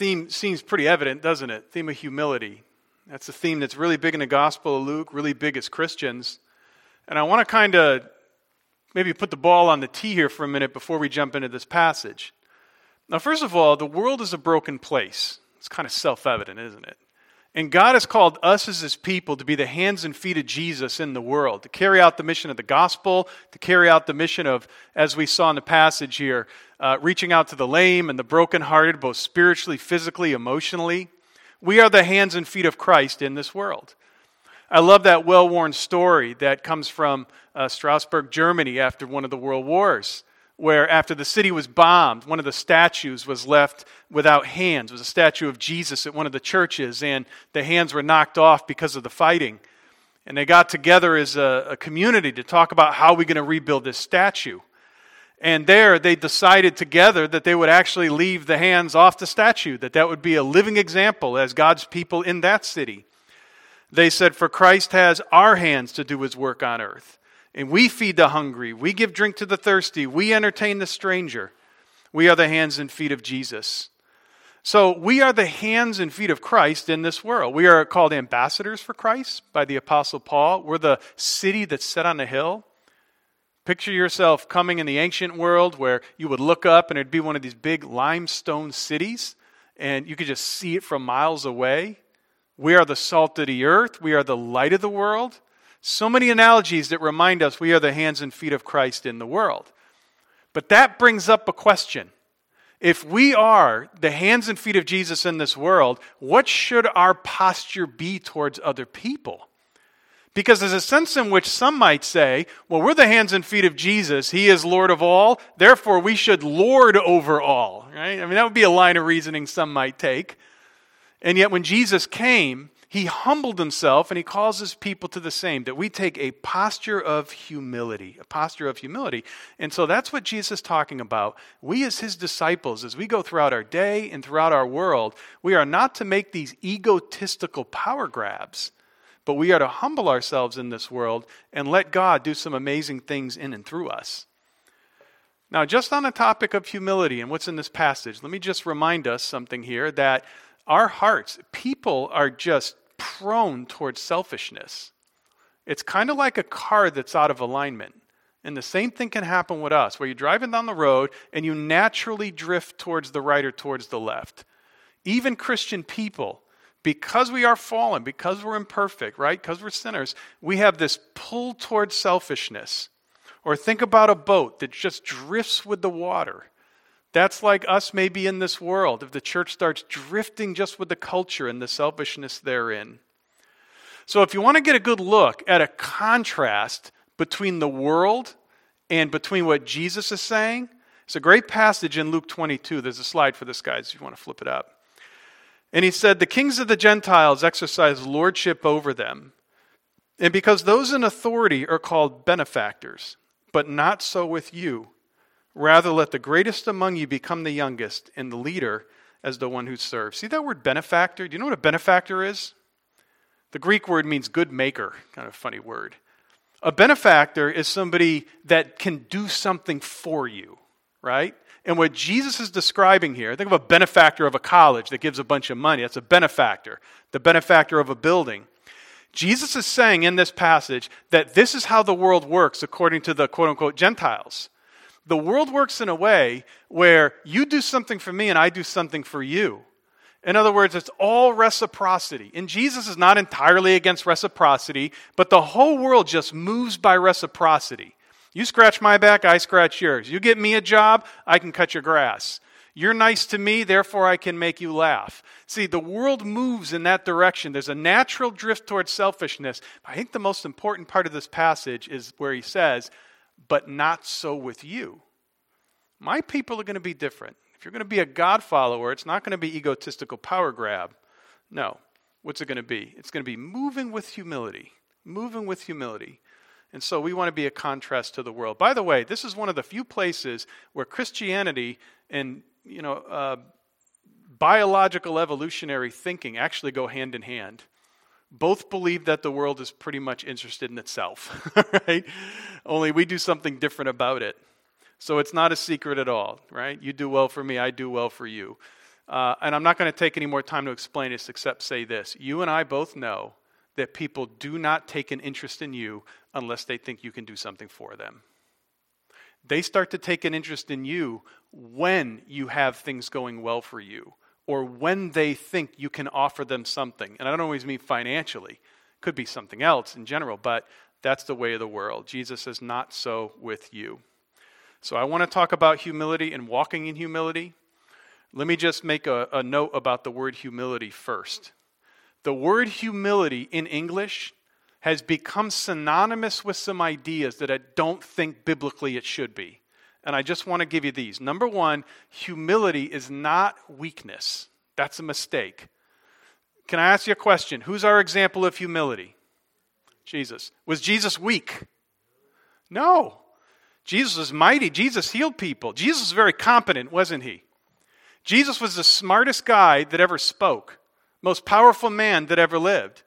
theme seems pretty evident, doesn't it? Theme of humility. That's a theme that's really big in the Gospel of Luke, really big as Christians. And I want to kind of maybe put the ball on the tee here for a minute before we jump into this passage. Now, first of all, the world is a broken place. It's kind of self evident, isn't it? And God has called us as His people to be the hands and feet of Jesus in the world, to carry out the mission of the gospel, to carry out the mission of, as we saw in the passage here, uh, reaching out to the lame and the brokenhearted, both spiritually, physically, emotionally. We are the hands and feet of Christ in this world. I love that well worn story that comes from uh, Strasbourg, Germany, after one of the world wars where after the city was bombed, one of the statues was left without hands. It was a statue of Jesus at one of the churches, and the hands were knocked off because of the fighting. And they got together as a, a community to talk about how we're going to rebuild this statue. And there they decided together that they would actually leave the hands off the statue, that that would be a living example as God's people in that city. They said, For Christ has our hands to do his work on earth. And we feed the hungry. We give drink to the thirsty. We entertain the stranger. We are the hands and feet of Jesus. So we are the hands and feet of Christ in this world. We are called ambassadors for Christ by the Apostle Paul. We're the city that's set on a hill. Picture yourself coming in the ancient world where you would look up and it'd be one of these big limestone cities and you could just see it from miles away. We are the salt of the earth. We are the light of the world. So many analogies that remind us we are the hands and feet of Christ in the world. But that brings up a question. If we are the hands and feet of Jesus in this world, what should our posture be towards other people? Because there's a sense in which some might say, well, we're the hands and feet of Jesus. He is Lord of all. Therefore, we should lord over all. Right? I mean, that would be a line of reasoning some might take. And yet, when Jesus came, he humbled himself and he calls his people to the same that we take a posture of humility a posture of humility. And so that's what jesus is talking about. We as his disciples as we go throughout our day and throughout our world we are not to make these egotistical power grabs but we are to humble ourselves in this world and let god do some amazing things in and through us. Now just on the topic of humility and what's in this passage let me just remind us something here that our hearts, people are just prone towards selfishness. It's kind of like a car that's out of alignment. And the same thing can happen with us, where you're driving down the road and you naturally drift towards the right or towards the left. Even Christian people, because we are fallen, because we're imperfect, right? Because we're sinners, we have this pull towards selfishness. Or think about a boat that just drifts with the water. That's like us maybe in this world, if the church starts drifting just with the culture and the selfishness therein. So, if you want to get a good look at a contrast between the world and between what Jesus is saying, it's a great passage in Luke 22. There's a slide for this, guys, if you want to flip it up. And he said, The kings of the Gentiles exercise lordship over them. And because those in authority are called benefactors, but not so with you. Rather, let the greatest among you become the youngest, and the leader as the one who serves. See that word benefactor? Do you know what a benefactor is? The Greek word means good maker, kind of funny word. A benefactor is somebody that can do something for you, right? And what Jesus is describing here, think of a benefactor of a college that gives a bunch of money. That's a benefactor, the benefactor of a building. Jesus is saying in this passage that this is how the world works according to the quote unquote Gentiles. The world works in a way where you do something for me and I do something for you. In other words, it's all reciprocity. And Jesus is not entirely against reciprocity, but the whole world just moves by reciprocity. You scratch my back, I scratch yours. You get me a job, I can cut your grass. You're nice to me, therefore I can make you laugh. See, the world moves in that direction. There's a natural drift towards selfishness. I think the most important part of this passage is where he says, but not so with you. My people are going to be different. If you're going to be a God follower, it's not going to be egotistical power grab. No. What's it going to be? It's going to be moving with humility. Moving with humility. And so we want to be a contrast to the world. By the way, this is one of the few places where Christianity and you know uh, biological evolutionary thinking actually go hand in hand both believe that the world is pretty much interested in itself, right? Only we do something different about it. So it's not a secret at all, right? You do well for me, I do well for you. Uh, and I'm not going to take any more time to explain this except say this. You and I both know that people do not take an interest in you unless they think you can do something for them. They start to take an interest in you when you have things going well for you or when they think you can offer them something. And I don't always mean financially, could be something else in general, but that's the way of the world. Jesus is not so with you. So I want to talk about humility and walking in humility. Let me just make a, a note about the word humility first. The word humility in English has become synonymous with some ideas that I don't think biblically it should be. And I just want to give you these. Number one, humility is not weakness. That's a mistake. Can I ask you a question? Who's our example of humility? Jesus. Was Jesus weak? No. Jesus was mighty. Jesus healed people. Jesus was very competent, wasn't he? Jesus was the smartest guy that ever spoke, most powerful man that ever lived.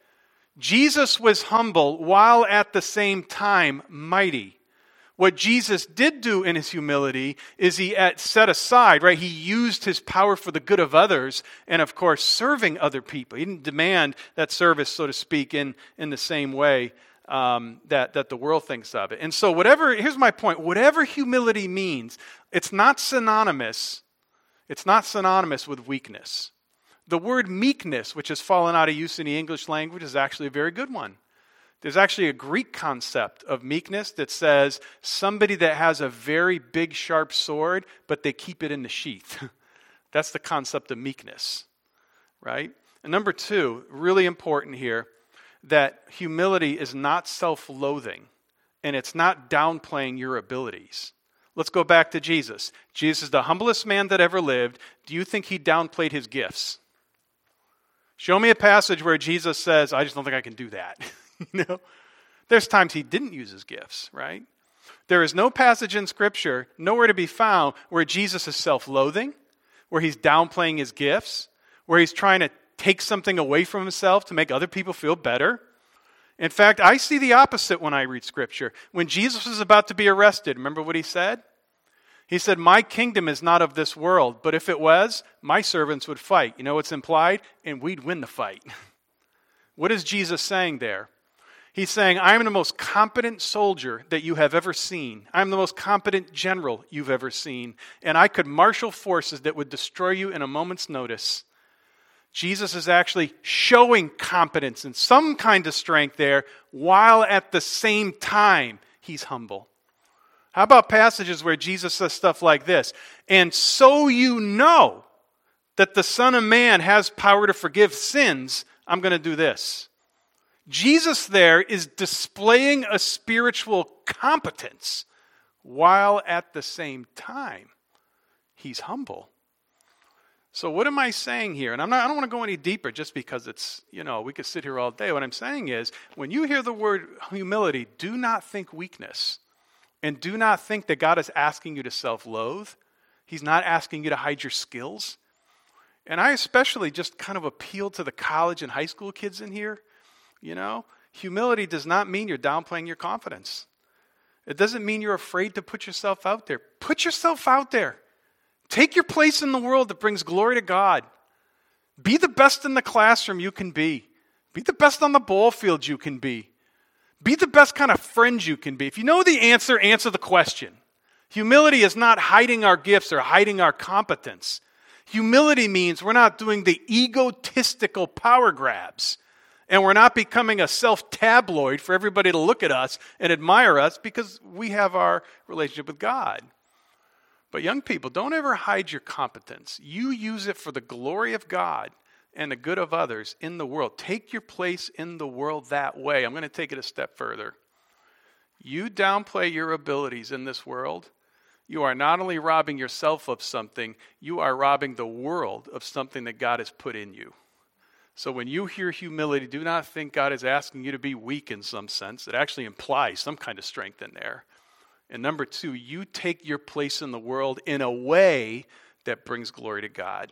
Jesus was humble while at the same time mighty. What Jesus did do in his humility is he set aside, right? He used his power for the good of others and, of course, serving other people. He didn't demand that service, so to speak, in, in the same way um, that, that the world thinks of it. And so, whatever, here's my point whatever humility means, it's not synonymous. It's not synonymous with weakness. The word meekness, which has fallen out of use in the English language, is actually a very good one. There's actually a Greek concept of meekness that says somebody that has a very big, sharp sword, but they keep it in the sheath. That's the concept of meekness, right? And number two, really important here, that humility is not self loathing and it's not downplaying your abilities. Let's go back to Jesus. Jesus is the humblest man that ever lived. Do you think he downplayed his gifts? Show me a passage where Jesus says, I just don't think I can do that. you know? There's times he didn't use his gifts, right? There is no passage in Scripture, nowhere to be found, where Jesus is self loathing, where he's downplaying his gifts, where he's trying to take something away from himself to make other people feel better. In fact, I see the opposite when I read Scripture. When Jesus was about to be arrested, remember what he said? He said, My kingdom is not of this world, but if it was, my servants would fight. You know what's implied? And we'd win the fight. what is Jesus saying there? He's saying, I am the most competent soldier that you have ever seen. I'm the most competent general you've ever seen. And I could marshal forces that would destroy you in a moment's notice. Jesus is actually showing competence and some kind of strength there, while at the same time, he's humble. How about passages where Jesus says stuff like this? And so you know that the Son of Man has power to forgive sins, I'm going to do this. Jesus there is displaying a spiritual competence while at the same time he's humble. So what am I saying here? And I'm not, I don't want to go any deeper just because it's, you know, we could sit here all day. What I'm saying is when you hear the word humility, do not think weakness. And do not think that God is asking you to self loathe. He's not asking you to hide your skills. And I especially just kind of appeal to the college and high school kids in here. You know, humility does not mean you're downplaying your confidence. It doesn't mean you're afraid to put yourself out there. Put yourself out there. Take your place in the world that brings glory to God. Be the best in the classroom you can be. Be the best on the ball field you can be. Be the best kind of friend you can be. If you know the answer, answer the question. Humility is not hiding our gifts or hiding our competence. Humility means we're not doing the egotistical power grabs. And we're not becoming a self tabloid for everybody to look at us and admire us because we have our relationship with God. But young people, don't ever hide your competence. You use it for the glory of God and the good of others in the world. Take your place in the world that way. I'm going to take it a step further. You downplay your abilities in this world, you are not only robbing yourself of something, you are robbing the world of something that God has put in you. So when you hear humility, do not think God is asking you to be weak in some sense. It actually implies some kind of strength in there. And number two, you take your place in the world in a way that brings glory to God.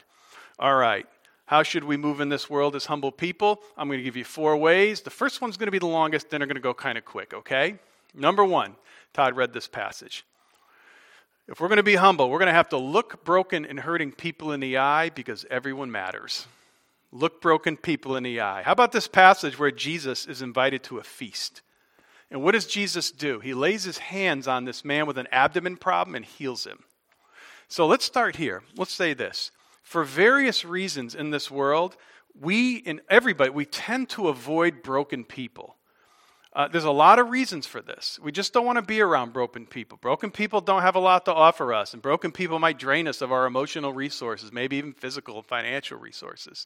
All right. How should we move in this world as humble people? I'm going to give you four ways. The first one's going to be the longest, then I'm going to go kind of quick, okay? Number one, Todd read this passage. If we're going to be humble, we're going to have to look broken and hurting people in the eye because everyone matters. Look broken people in the eye. How about this passage where Jesus is invited to a feast? And what does Jesus do? He lays his hands on this man with an abdomen problem and heals him. So let's start here. Let's say this. For various reasons in this world, we and everybody, we tend to avoid broken people. Uh, there's a lot of reasons for this. We just don't want to be around broken people. Broken people don't have a lot to offer us, and broken people might drain us of our emotional resources, maybe even physical and financial resources.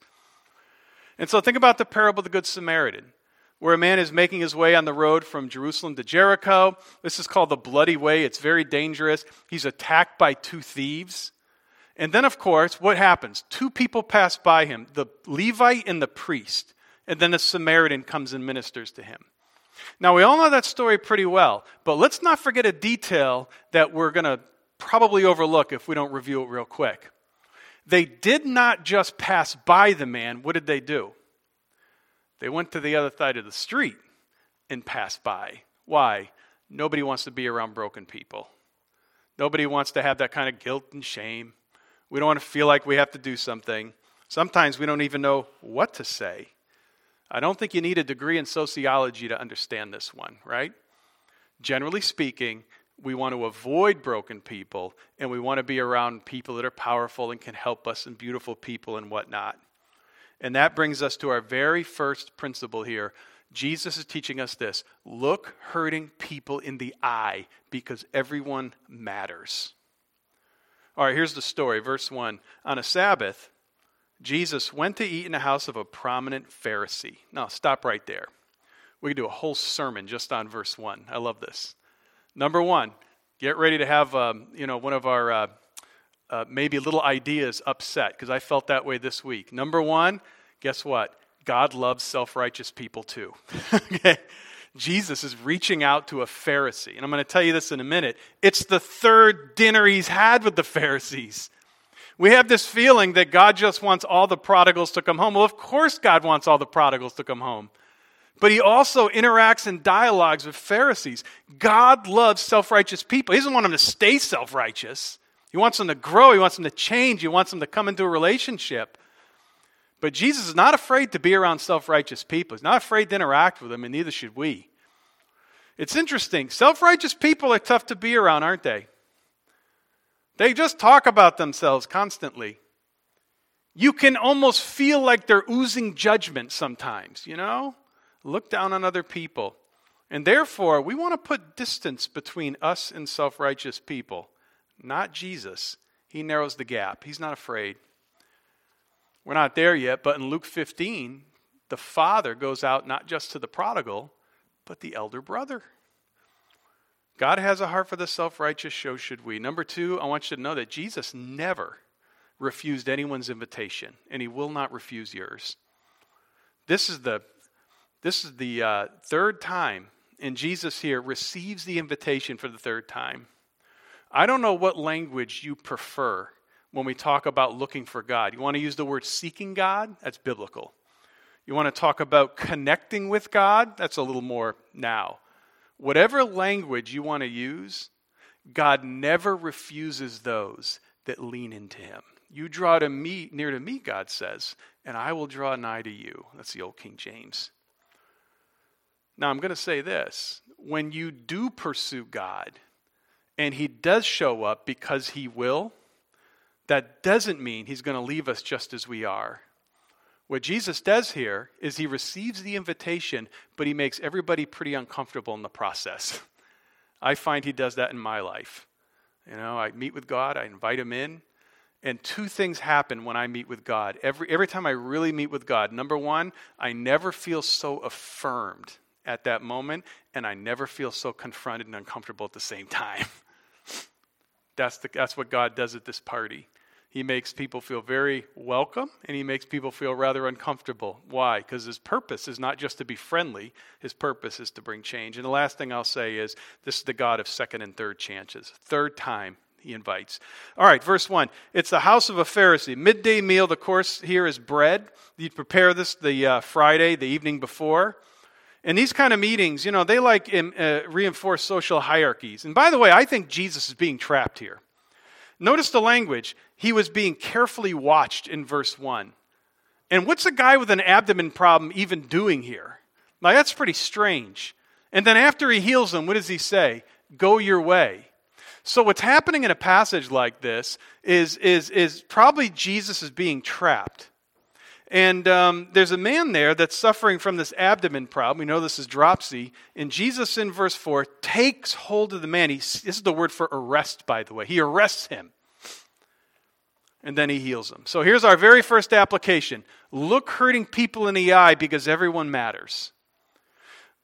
And so think about the parable of the Good Samaritan, where a man is making his way on the road from Jerusalem to Jericho. This is called the Bloody Way. It's very dangerous. He's attacked by two thieves. And then, of course, what happens? Two people pass by him the Levite and the priest. And then a Samaritan comes and ministers to him. Now, we all know that story pretty well, but let's not forget a detail that we're going to probably overlook if we don't review it real quick. They did not just pass by the man, what did they do? They went to the other side of the street and passed by. Why? Nobody wants to be around broken people. Nobody wants to have that kind of guilt and shame. We don't want to feel like we have to do something. Sometimes we don't even know what to say. I don't think you need a degree in sociology to understand this one, right? Generally speaking, we want to avoid broken people and we want to be around people that are powerful and can help us and beautiful people and whatnot. And that brings us to our very first principle here. Jesus is teaching us this look hurting people in the eye because everyone matters. All right, here's the story. Verse 1 On a Sabbath, Jesus went to eat in the house of a prominent Pharisee. Now, stop right there. We could do a whole sermon just on verse 1. I love this. Number one, get ready to have um, you know one of our uh, uh, maybe little ideas upset because I felt that way this week. Number one, guess what? God loves self-righteous people too. okay. Jesus is reaching out to a Pharisee. And I'm going to tell you this in a minute. It's the third dinner he's had with the Pharisees. We have this feeling that God just wants all the prodigals to come home. Well, of course, God wants all the prodigals to come home. But he also interacts and dialogues with Pharisees. God loves self righteous people. He doesn't want them to stay self righteous. He wants them to grow. He wants them to change. He wants them to come into a relationship. But Jesus is not afraid to be around self righteous people. He's not afraid to interact with them, and neither should we. It's interesting. Self righteous people are tough to be around, aren't they? They just talk about themselves constantly. You can almost feel like they're oozing judgment sometimes, you know? Look down on other people. And therefore, we want to put distance between us and self righteous people, not Jesus. He narrows the gap, he's not afraid. We're not there yet, but in Luke 15, the father goes out not just to the prodigal, but the elder brother. God has a heart for the self righteous, so should we. Number two, I want you to know that Jesus never refused anyone's invitation, and he will not refuse yours. This is the, this is the uh, third time, and Jesus here receives the invitation for the third time. I don't know what language you prefer when we talk about looking for God. You want to use the word seeking God? That's biblical. You want to talk about connecting with God? That's a little more now. Whatever language you want to use, God never refuses those that lean into him. You draw to me near to me, God says, and I will draw nigh to you. That's the old King James. Now I'm going to say this. When you do pursue God, and he does show up because he will, that doesn't mean he's going to leave us just as we are. What Jesus does here is he receives the invitation, but he makes everybody pretty uncomfortable in the process. I find he does that in my life. You know, I meet with God, I invite him in, and two things happen when I meet with God. Every, every time I really meet with God, number one, I never feel so affirmed at that moment, and I never feel so confronted and uncomfortable at the same time. That's, the, that's what God does at this party. He makes people feel very welcome and he makes people feel rather uncomfortable. Why? Because his purpose is not just to be friendly, his purpose is to bring change. And the last thing I'll say is this is the God of second and third chances. Third time he invites. All right, verse 1. It's the house of a Pharisee. Midday meal, the course here is bread. You prepare this the uh, Friday, the evening before. And these kind of meetings, you know, they like uh, reinforce social hierarchies. And by the way, I think Jesus is being trapped here. Notice the language. He was being carefully watched in verse 1. And what's a guy with an abdomen problem even doing here? Now, that's pretty strange. And then after he heals him, what does he say? Go your way. So, what's happening in a passage like this is, is, is probably Jesus is being trapped. And um, there's a man there that's suffering from this abdomen problem. We know this is dropsy. And Jesus, in verse 4, takes hold of the man. He, this is the word for arrest, by the way. He arrests him. And then he heals him. So here's our very first application look hurting people in the eye because everyone matters.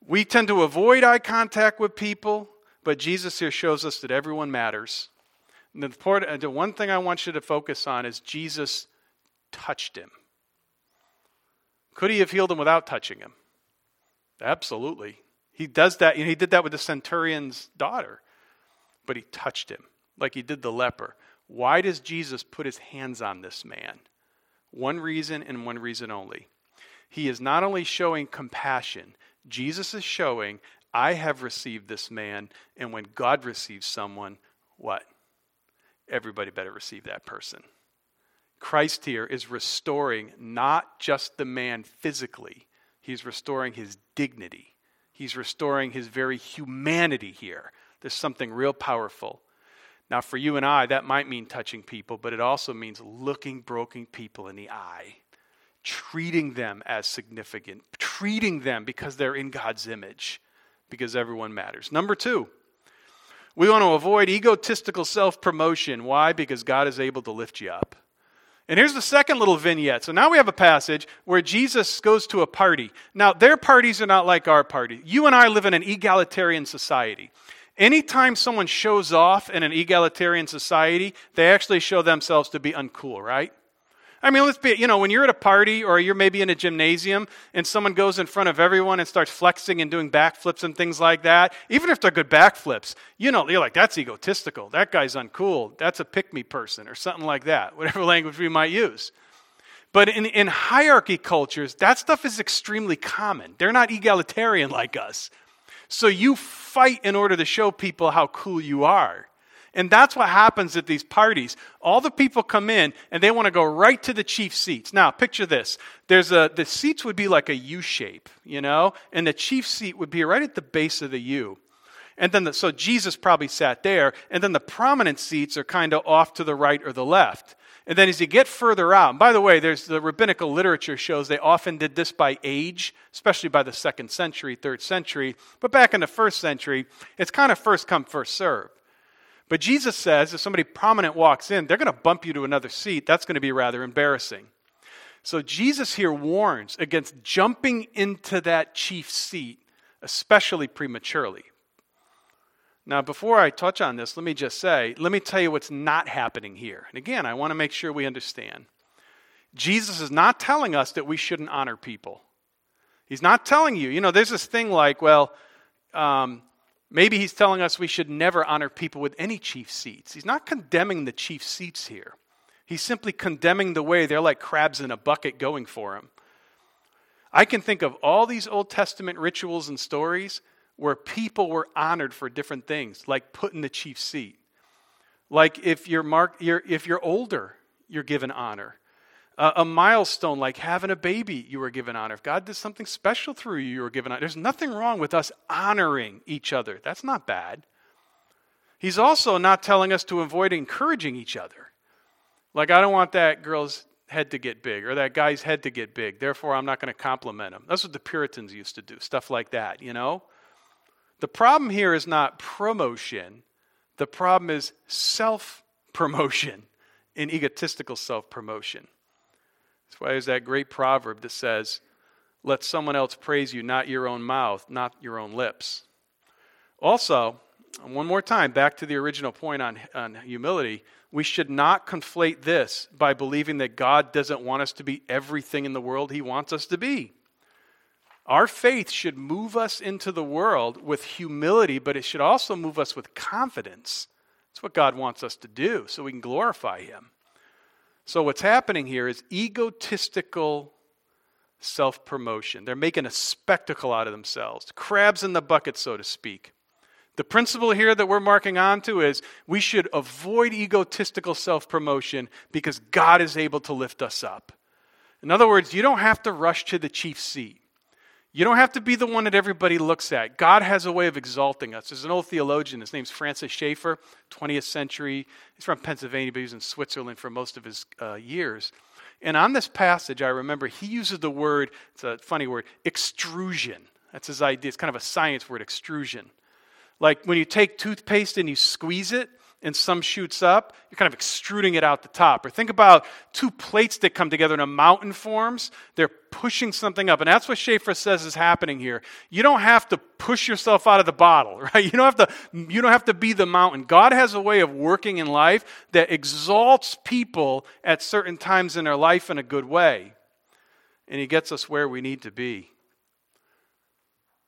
We tend to avoid eye contact with people, but Jesus here shows us that everyone matters. And the, the one thing I want you to focus on is Jesus touched him. Could he have healed him without touching him? Absolutely. He does that. You know, he did that with the centurion's daughter, but he touched him like he did the leper. Why does Jesus put his hands on this man? One reason and one reason only. He is not only showing compassion, Jesus is showing, I have received this man, and when God receives someone, what? Everybody better receive that person. Christ here is restoring not just the man physically, he's restoring his dignity. He's restoring his very humanity here. There's something real powerful. Now, for you and I, that might mean touching people, but it also means looking broken people in the eye, treating them as significant, treating them because they're in God's image, because everyone matters. Number two, we want to avoid egotistical self promotion. Why? Because God is able to lift you up. And here's the second little vignette. So now we have a passage where Jesus goes to a party. Now, their parties are not like our party. You and I live in an egalitarian society. Anytime someone shows off in an egalitarian society, they actually show themselves to be uncool, right? I mean, let's be, you know, when you're at a party or you're maybe in a gymnasium and someone goes in front of everyone and starts flexing and doing backflips and things like that, even if they're good backflips, you know, you're like, that's egotistical. That guy's uncool. That's a pick me person or something like that, whatever language we might use. But in, in hierarchy cultures, that stuff is extremely common. They're not egalitarian like us. So you fight in order to show people how cool you are. And that's what happens at these parties. All the people come in and they want to go right to the chief seats. Now, picture this. There's a the seats would be like a U shape, you know, and the chief seat would be right at the base of the U. And then the, so Jesus probably sat there, and then the prominent seats are kind of off to the right or the left. And then as you get further out, and by the way, there's the rabbinical literature shows they often did this by age, especially by the second century, third century. But back in the first century, it's kind of first come, first serve. But Jesus says if somebody prominent walks in, they're going to bump you to another seat. That's going to be rather embarrassing. So Jesus here warns against jumping into that chief seat, especially prematurely. Now, before I touch on this, let me just say, let me tell you what's not happening here. And again, I want to make sure we understand. Jesus is not telling us that we shouldn't honor people. He's not telling you, you know, there's this thing like, well, um, Maybe he's telling us we should never honor people with any chief seats. He's not condemning the chief seats here. He's simply condemning the way they're like crabs in a bucket going for him. I can think of all these Old Testament rituals and stories where people were honored for different things, like putting the chief seat. Like if you're, mark, you're, if you're older, you're given honor a, a milestone like having a baby, you were given honor. If God did something special through you, you were given honor. There's nothing wrong with us honoring each other. That's not bad. He's also not telling us to avoid encouraging each other. Like, I don't want that girl's head to get big or that guy's head to get big. Therefore, I'm not going to compliment him. That's what the Puritans used to do, stuff like that, you know? The problem here is not promotion, the problem is self promotion and egotistical self promotion. That's why there's that great proverb that says, Let someone else praise you, not your own mouth, not your own lips. Also, one more time, back to the original point on, on humility, we should not conflate this by believing that God doesn't want us to be everything in the world He wants us to be. Our faith should move us into the world with humility, but it should also move us with confidence. That's what God wants us to do so we can glorify Him. So, what's happening here is egotistical self promotion. They're making a spectacle out of themselves, crabs in the bucket, so to speak. The principle here that we're marking onto is we should avoid egotistical self promotion because God is able to lift us up. In other words, you don't have to rush to the chief seat. You don't have to be the one that everybody looks at. God has a way of exalting us. There's an old theologian, his name's Francis Schaeffer, 20th century. He's from Pennsylvania, but he was in Switzerland for most of his uh, years. And on this passage, I remember he uses the word, it's a funny word, extrusion. That's his idea. It's kind of a science word, extrusion. Like when you take toothpaste and you squeeze it, and some shoots up, you're kind of extruding it out the top. Or think about two plates that come together and a mountain forms. They're pushing something up. And that's what Schaeffer says is happening here. You don't have to push yourself out of the bottle, right? You don't have to, you don't have to be the mountain. God has a way of working in life that exalts people at certain times in their life in a good way. And he gets us where we need to be.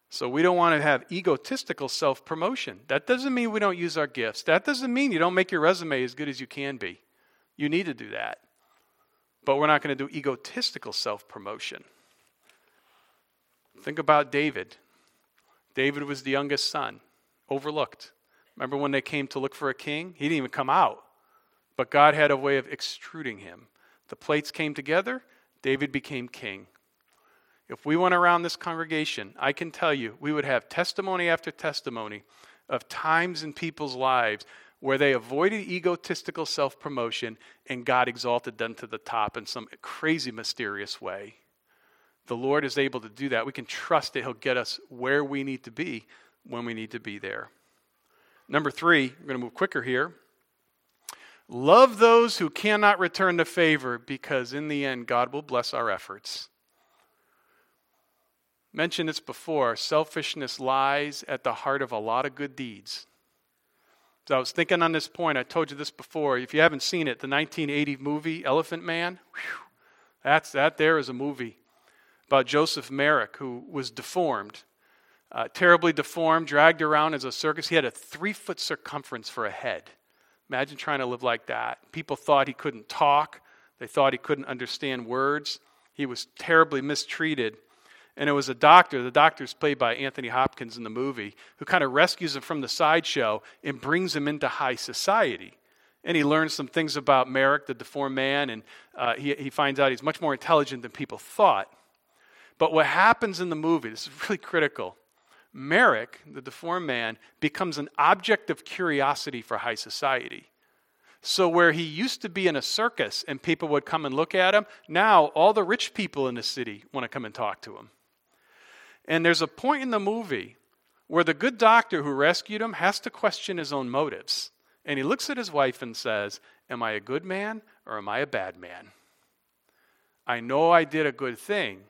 So we don't want to have egotistical self promotion. That doesn't mean we don't use our gifts. That doesn't mean you don't make your resume as good as you can be. You need to do that. But we're not going to do egotistical self promotion. Think about David. David was the youngest son, overlooked. Remember when they came to look for a king? He didn't even come out. But God had a way of extruding him. The plates came together, David became king. If we went around this congregation, I can tell you, we would have testimony after testimony of times in people's lives where they avoided egotistical self promotion and God exalted them to the top in some crazy, mysterious way. The Lord is able to do that. We can trust that He'll get us where we need to be when we need to be there. Number three, we're going to move quicker here. Love those who cannot return the favor because in the end, God will bless our efforts mentioned this before selfishness lies at the heart of a lot of good deeds. So I was thinking on this point, I told you this before. If you haven't seen it, the 1980 movie Elephant Man, whew, that's, that there is a movie about Joseph Merrick, who was deformed, uh, terribly deformed, dragged around as a circus. He had a three foot circumference for a head. Imagine trying to live like that. People thought he couldn't talk, they thought he couldn't understand words. He was terribly mistreated. And it was a doctor, the doctor's played by Anthony Hopkins in the movie, who kind of rescues him from the sideshow and brings him into high society. And he learns some things about Merrick, the deformed man, and uh, he, he finds out he's much more intelligent than people thought. But what happens in the movie, this is really critical. Merrick, the deformed man, becomes an object of curiosity for high society. So, where he used to be in a circus and people would come and look at him, now all the rich people in the city want to come and talk to him. And there's a point in the movie where the good doctor who rescued him has to question his own motives. And he looks at his wife and says, Am I a good man or am I a bad man? I know I did a good thing,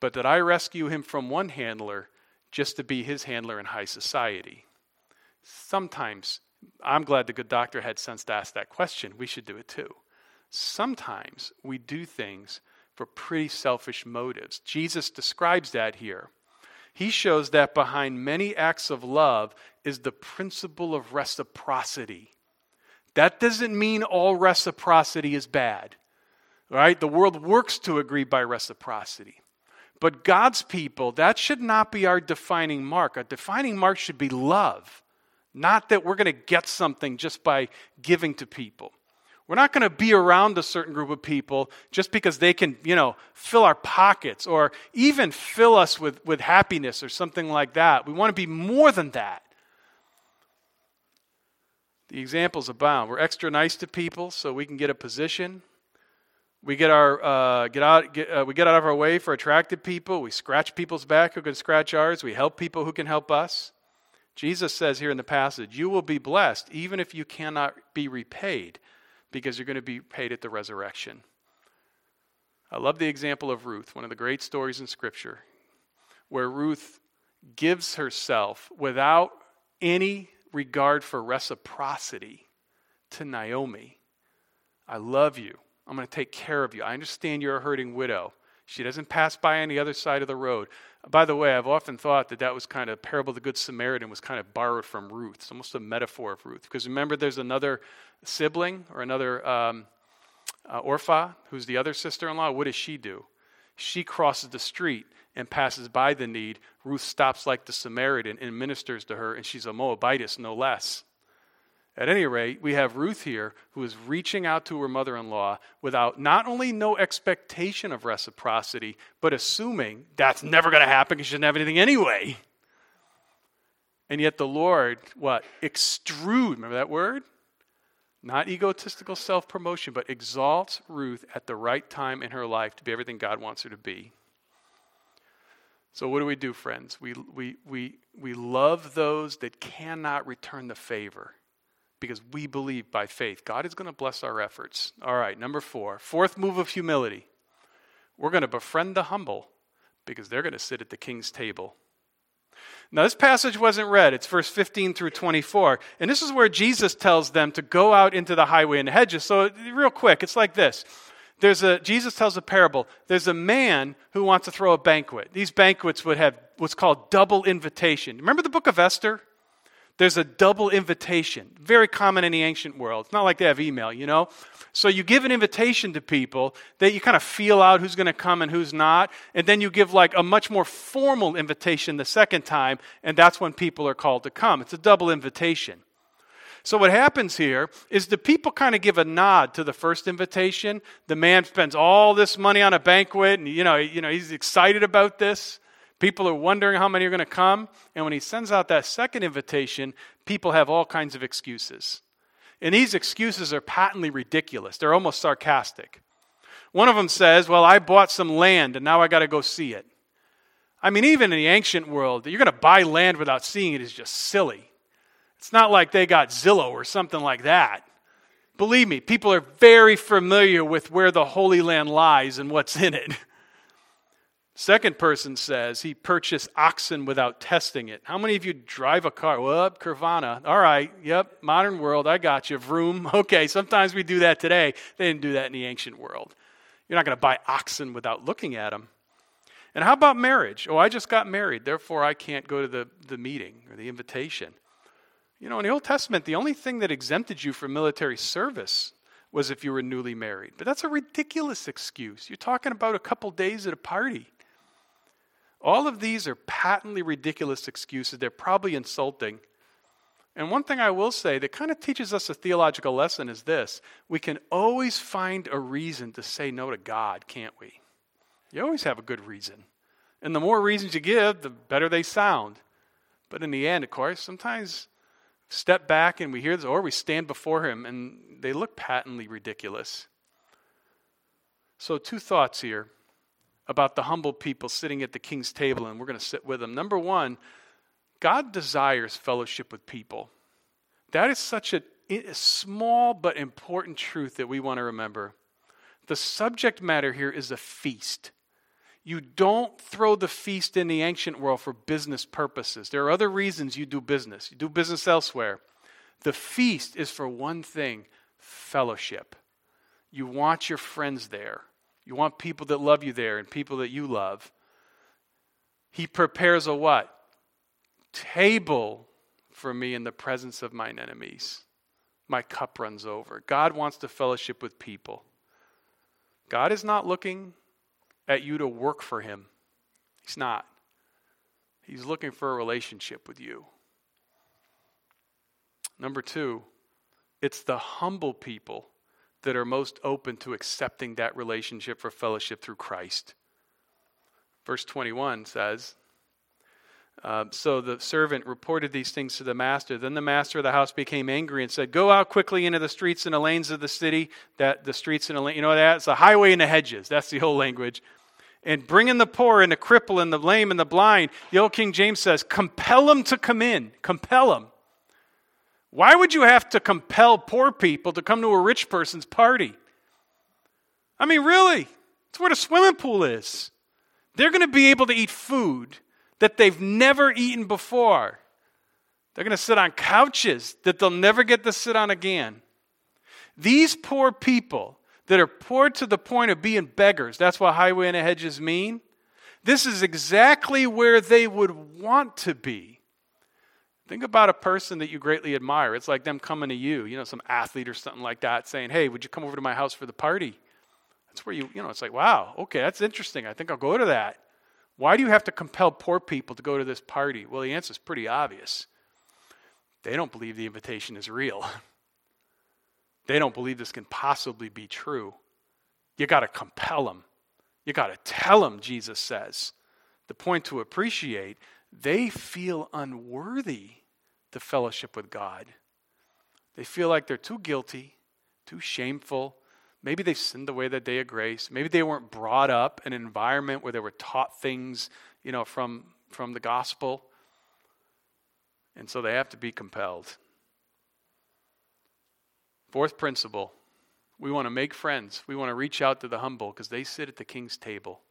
but did I rescue him from one handler just to be his handler in high society? Sometimes, I'm glad the good doctor had sense to ask that question. We should do it too. Sometimes we do things for pretty selfish motives. Jesus describes that here. He shows that behind many acts of love is the principle of reciprocity. That doesn't mean all reciprocity is bad. Right? The world works to agree by reciprocity. But God's people, that should not be our defining mark. Our defining mark should be love, not that we're going to get something just by giving to people. We're not going to be around a certain group of people just because they can, you know, fill our pockets or even fill us with, with happiness or something like that. We want to be more than that. The examples abound. We're extra nice to people so we can get a position. We get our uh, get out get, uh, we get out of our way for attractive people. We scratch people's back who can scratch ours. We help people who can help us. Jesus says here in the passage, "You will be blessed even if you cannot be repaid." Because you're going to be paid at the resurrection. I love the example of Ruth, one of the great stories in Scripture, where Ruth gives herself without any regard for reciprocity to Naomi. I love you. I'm going to take care of you. I understand you're a hurting widow. She doesn't pass by the other side of the road. By the way, I've often thought that that was kind of parable of the Good Samaritan was kind of borrowed from Ruth. It's almost a metaphor of Ruth. Because remember, there's another sibling or another um, uh, Orpah, who's the other sister in law. What does she do? She crosses the street and passes by the need. Ruth stops like the Samaritan and ministers to her, and she's a Moabitess, no less. At any rate, we have Ruth here who is reaching out to her mother in law without not only no expectation of reciprocity, but assuming that's never going to happen because she doesn't have anything anyway. And yet the Lord, what? Extrude, remember that word? Not egotistical self promotion, but exalts Ruth at the right time in her life to be everything God wants her to be. So, what do we do, friends? We, we, we, we love those that cannot return the favor because we believe by faith God is going to bless our efforts. All right, number four, fourth move of humility. We're going to befriend the humble because they're going to sit at the king's table. Now, this passage wasn't read. It's verse 15 through 24. And this is where Jesus tells them to go out into the highway and the hedges. So, real quick, it's like this. There's a, Jesus tells a parable. There's a man who wants to throw a banquet. These banquets would have what's called double invitation. Remember the book of Esther? There's a double invitation, very common in the ancient world. It's not like they have email, you know? So you give an invitation to people that you kind of feel out who's going to come and who's not, and then you give like a much more formal invitation the second time, and that's when people are called to come. It's a double invitation. So what happens here is the people kind of give a nod to the first invitation. The man spends all this money on a banquet, and you know, you know, he's excited about this. People are wondering how many are going to come. And when he sends out that second invitation, people have all kinds of excuses. And these excuses are patently ridiculous, they're almost sarcastic. One of them says, Well, I bought some land and now I got to go see it. I mean, even in the ancient world, you're going to buy land without seeing it is just silly. It's not like they got Zillow or something like that. Believe me, people are very familiar with where the Holy Land lies and what's in it. Second person says he purchased oxen without testing it. How many of you drive a car? Well, Carvana. All right. Yep. Modern world. I got you. Vroom. Okay. Sometimes we do that today. They didn't do that in the ancient world. You're not going to buy oxen without looking at them. And how about marriage? Oh, I just got married. Therefore, I can't go to the, the meeting or the invitation. You know, in the Old Testament, the only thing that exempted you from military service was if you were newly married. But that's a ridiculous excuse. You're talking about a couple days at a party. All of these are patently ridiculous excuses. They're probably insulting. And one thing I will say that kind of teaches us a theological lesson is this we can always find a reason to say no to God, can't we? You always have a good reason. And the more reasons you give, the better they sound. But in the end, of course, sometimes step back and we hear this, or we stand before Him and they look patently ridiculous. So, two thoughts here about the humble people sitting at the king's table, and we're going to sit with them. Number one, God desires fellowship with people. That is such a, small but important truth that we want to remember. The subject matter here is a feast. You don't throw the feast in the ancient world for business purposes. There are other reasons you do business. You do business elsewhere. The feast is for one thing fellowship. You want your friends there. You want people that love you there and people that you love. He prepares a what? Table for me in the presence of mine enemies. My cup runs over. God wants to fellowship with people. God is not looking at you to work for him. He's not. He's looking for a relationship with you. Number two, it's the humble people that are most open to accepting that relationship for fellowship through Christ. Verse 21 says, uh, so the servant reported these things to the master. Then the master of the house became angry and said, "Go out quickly into the streets and the lanes of the city. That the streets and the you know that it's a highway and the hedges. That's the whole language. And bring in the poor and the cripple and the lame and the blind. The old King James says, compel them to come in. Compel them. Why would you have to compel poor people to come to a rich person's party? I mean, really? It's where the swimming pool is. They're going to be able to eat food that they've never eaten before. They're going to sit on couches that they'll never get to sit on again. These poor people that are poor to the point of being beggars, that's what highway and hedges mean. This is exactly where they would want to be. Think about a person that you greatly admire. It's like them coming to you, you know, some athlete or something like that, saying, Hey, would you come over to my house for the party? That's where you, you know, it's like, wow, okay, that's interesting. I think I'll go to that. Why do you have to compel poor people to go to this party? Well, the answer is pretty obvious. They don't believe the invitation is real. They don't believe this can possibly be true. You got to compel them. You got to tell them, Jesus says. The point to appreciate, they feel unworthy to fellowship with God. They feel like they're too guilty, too shameful. Maybe they've sinned away the day of grace. Maybe they weren't brought up in an environment where they were taught things, you know, from, from the gospel. And so they have to be compelled. Fourth principle we want to make friends. We want to reach out to the humble because they sit at the king's table.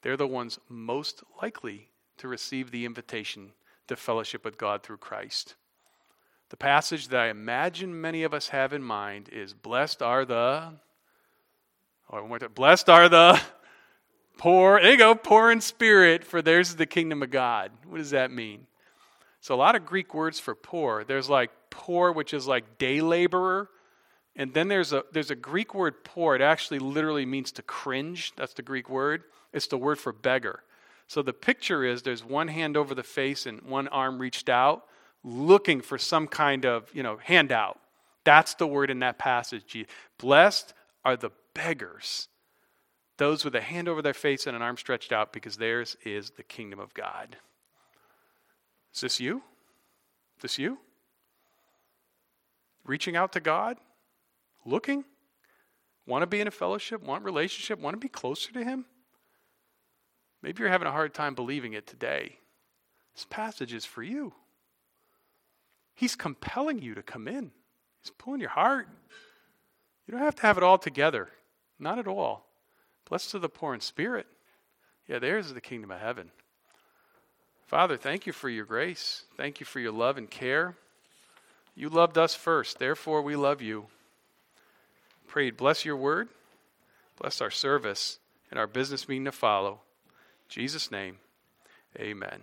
They're the ones most likely to receive the invitation to fellowship with God through Christ. The passage that I imagine many of us have in mind is Blessed are the, oh, or blessed are the poor, there you go, poor in spirit, for theirs is the kingdom of God. What does that mean? So, a lot of Greek words for poor. There's like poor, which is like day laborer. And then there's a, there's a Greek word poor. It actually literally means to cringe. That's the Greek word. It's the word for beggar. So the picture is there's one hand over the face and one arm reached out, looking for some kind of you know handout. That's the word in that passage. Blessed are the beggars, those with a hand over their face and an arm stretched out, because theirs is the kingdom of God. Is this you? Is this you? Reaching out to God? looking, want to be in a fellowship, want relationship, want to be closer to Him? Maybe you're having a hard time believing it today. This passage is for you. He's compelling you to come in. He's pulling your heart. You don't have to have it all together. Not at all. Blessed are the poor in spirit. Yeah, theirs is the kingdom of heaven. Father, thank you for your grace. Thank you for your love and care. You loved us first, therefore we love you prayed, bless your word, bless our service, and our business meeting to follow. Jesus' name, amen.